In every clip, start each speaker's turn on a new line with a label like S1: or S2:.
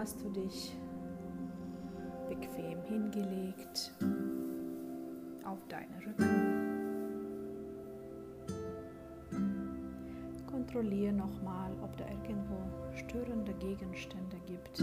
S1: hast du dich bequem hingelegt auf deinen Rücken. Kontrolliere nochmal, ob da irgendwo störende Gegenstände gibt.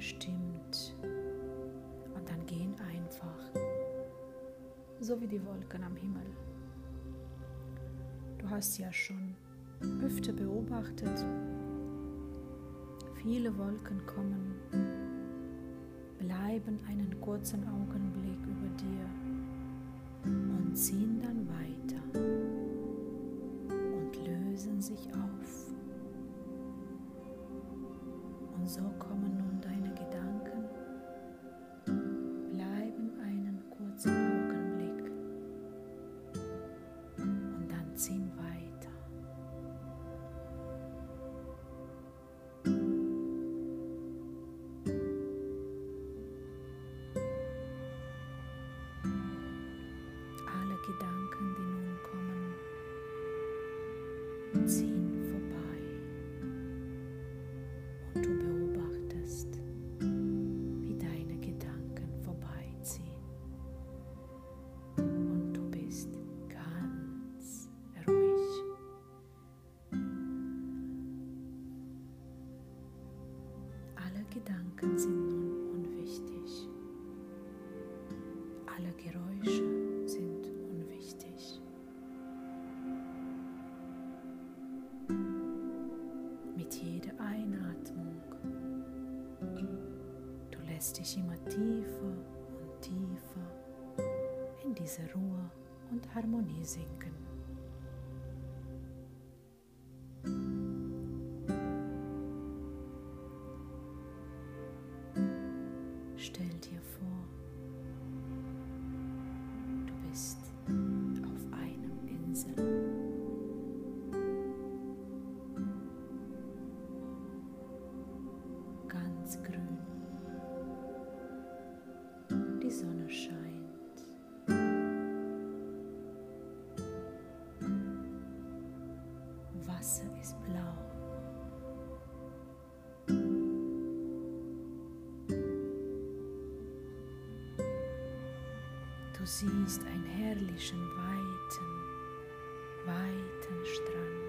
S1: bestimmt und dann gehen einfach, so wie die Wolken am Himmel. Du hast ja schon öfter beobachtet, viele Wolken kommen, bleiben einen kurzen Augenblick über dir und ziehen dann weiter lösen sich auf. Und so kommen Geräusche lässt dich immer tiefer und tiefer in diese Ruhe und Harmonie sinken. Wasser ist blau. Du siehst einen herrlichen, weiten, weiten Strand.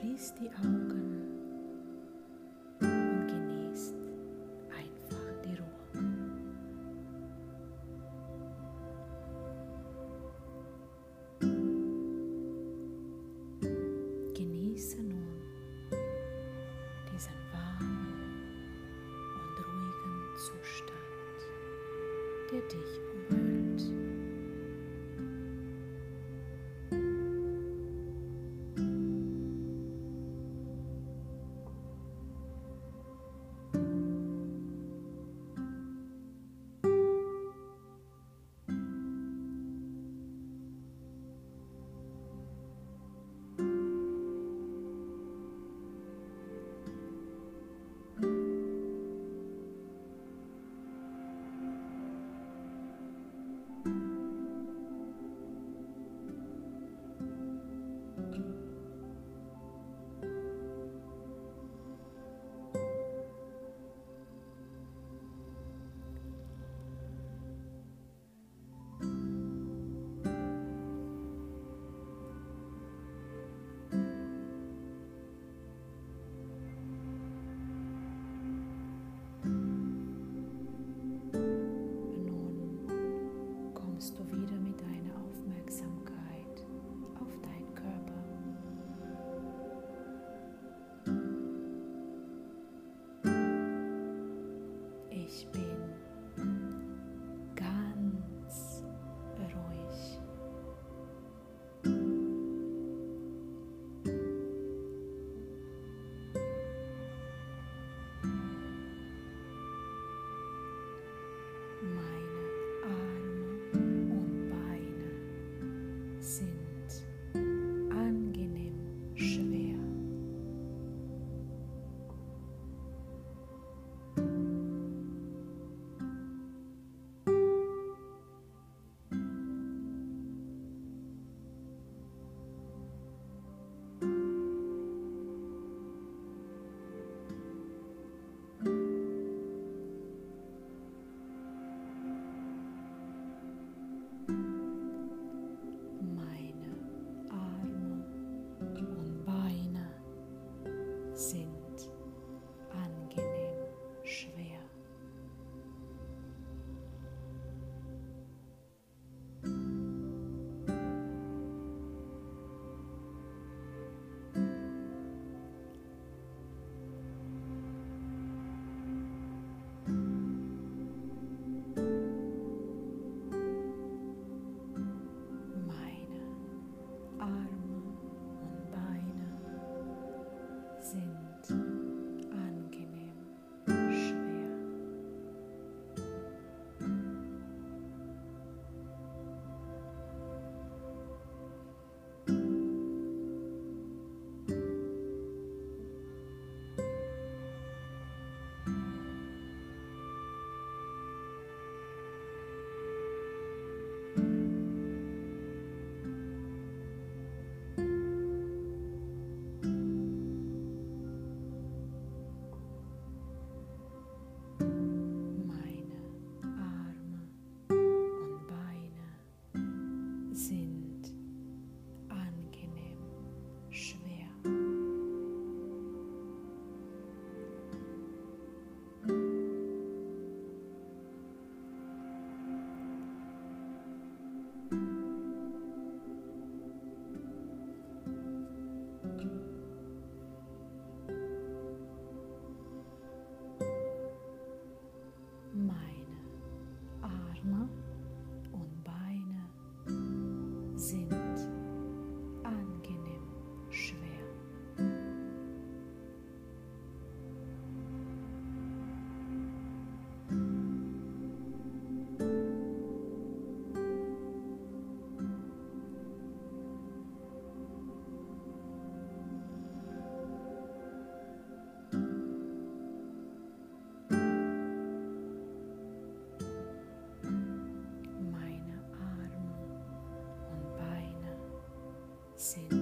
S1: Schließ die Augen und genießt einfach die Ruhe. Genieße nun diesen warmen und ruhigen Zustand, der dich sind sind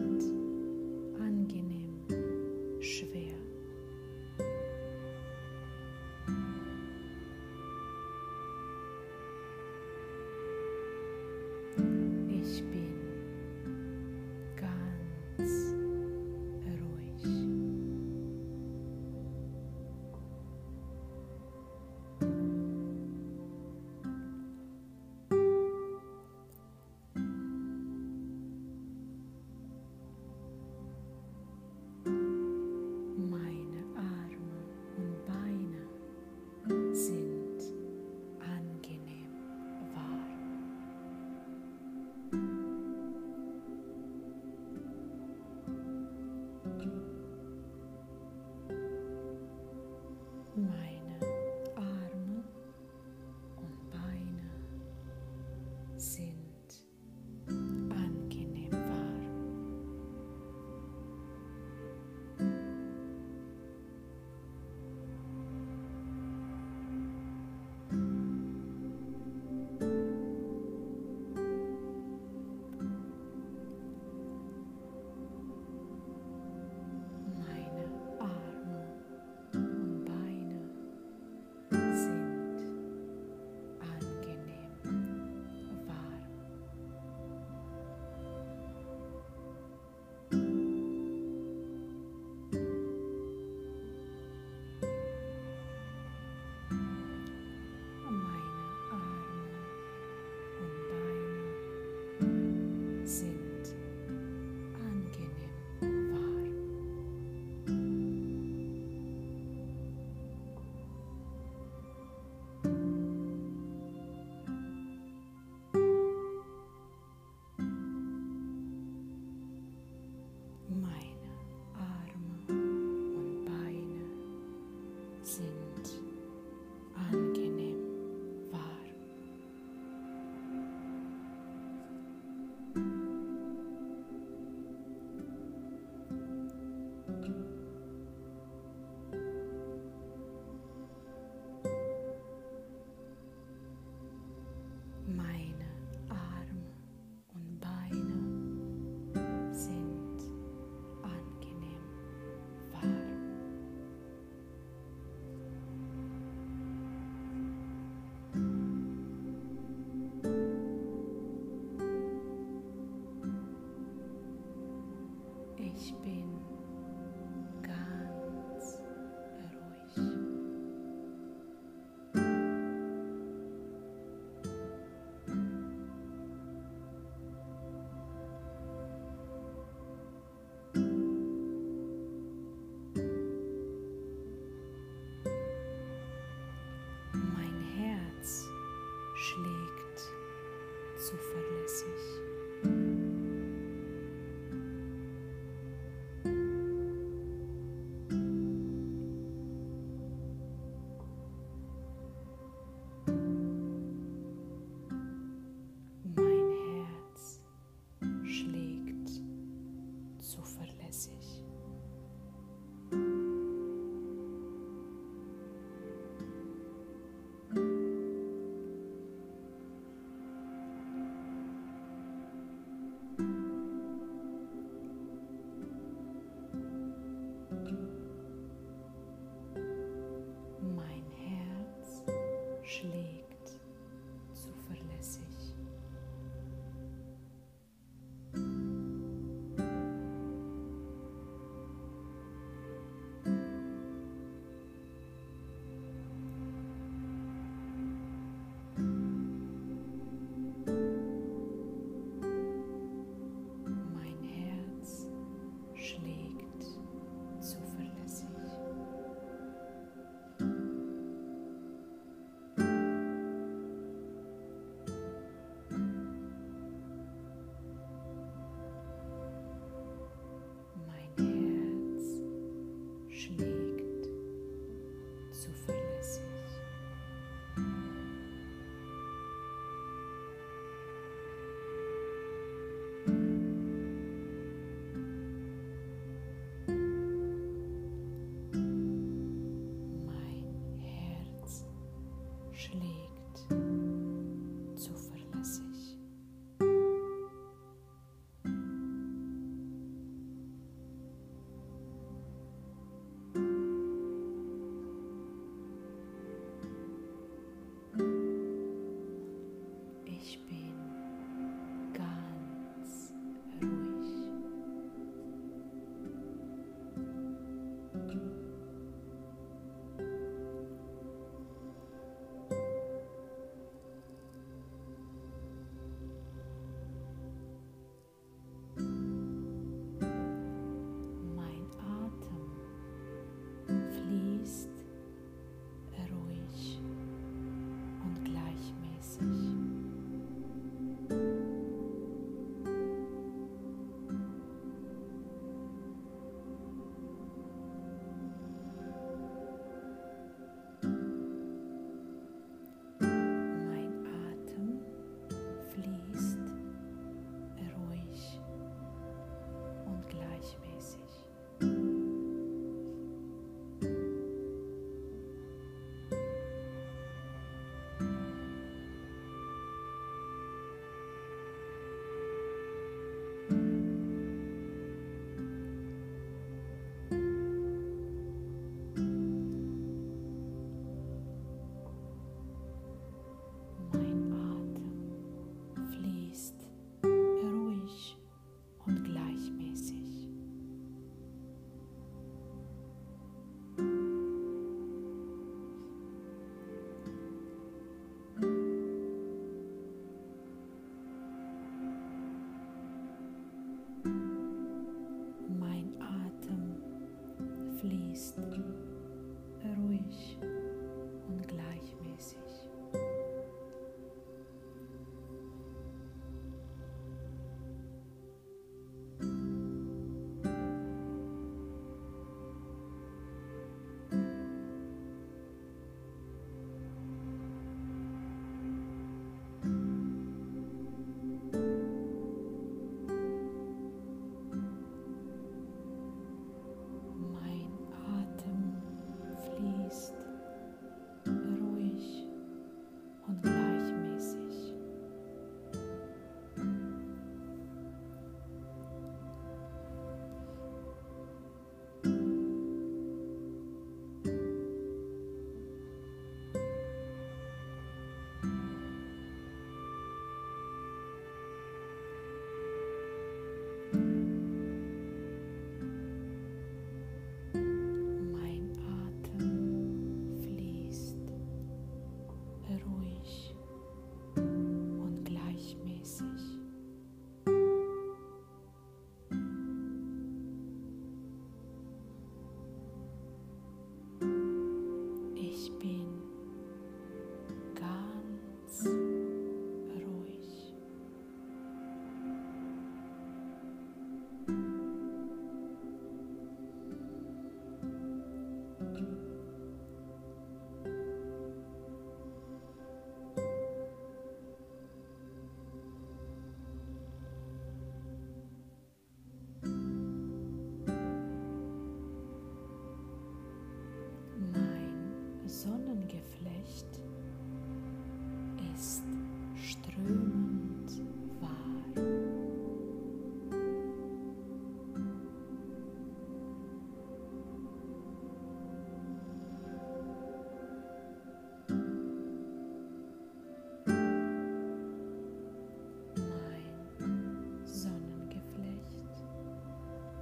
S1: sofa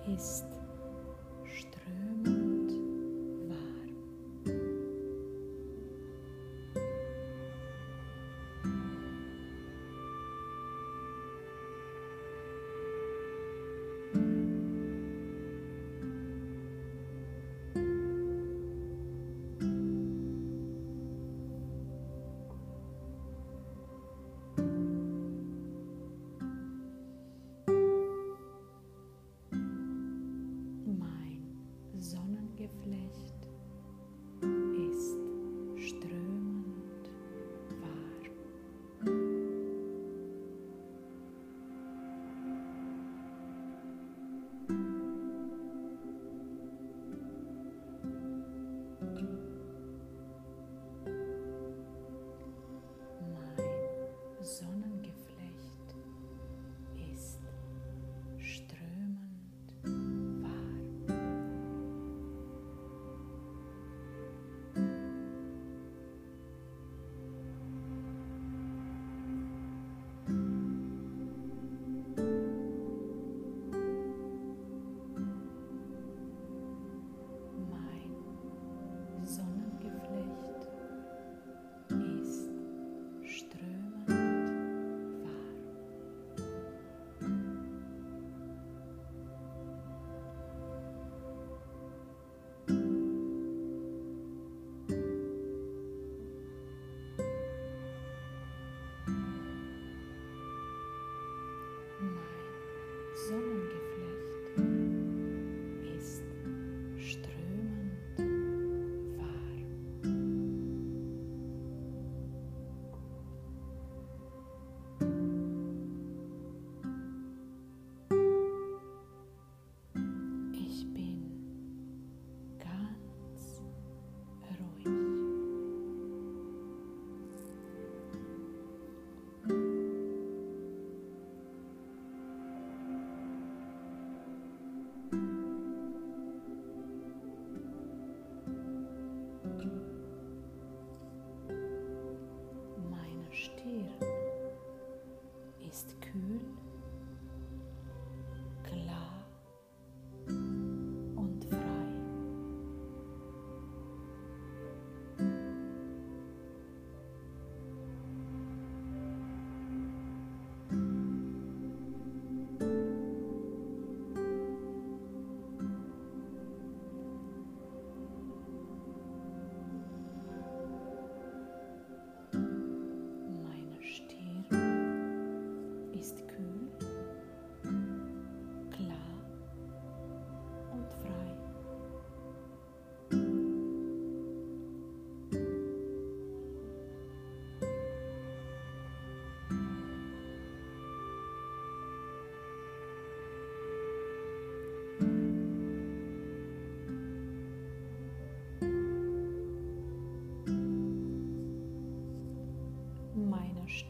S1: ist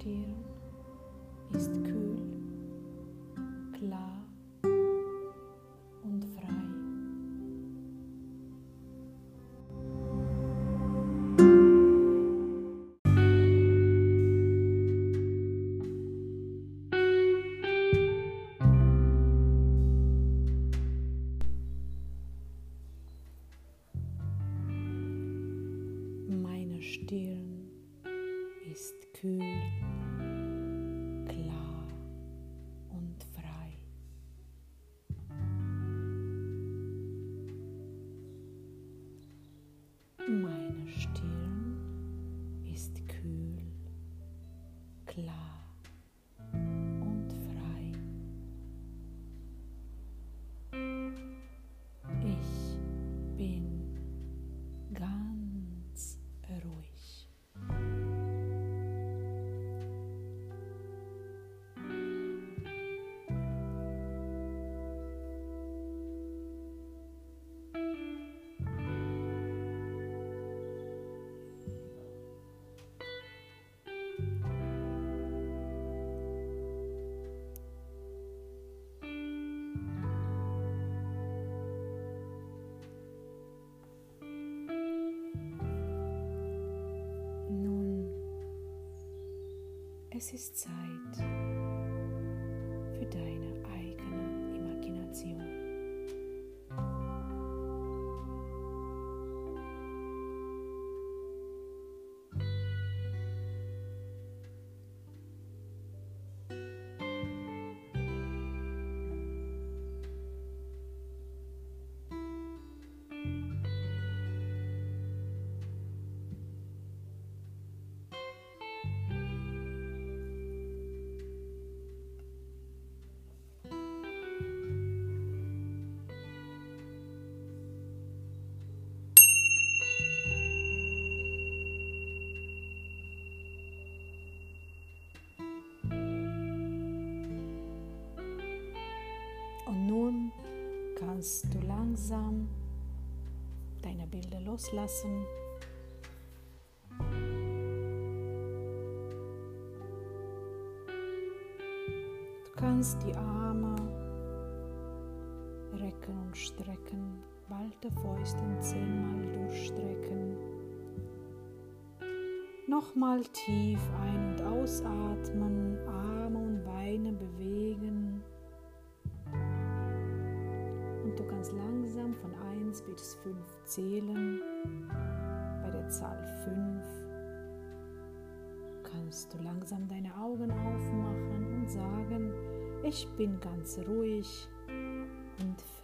S1: inteiro. love. Es ist Zeit für deine eigene Imagination. Kannst du langsam deine Bilder loslassen. Du kannst die Arme recken und strecken, ballte Fäusten zehnmal durchstrecken. Nochmal tief ein- und ausatmen, zählen. Bei der Zahl 5 kannst du langsam deine Augen aufmachen und sagen, ich bin ganz ruhig und.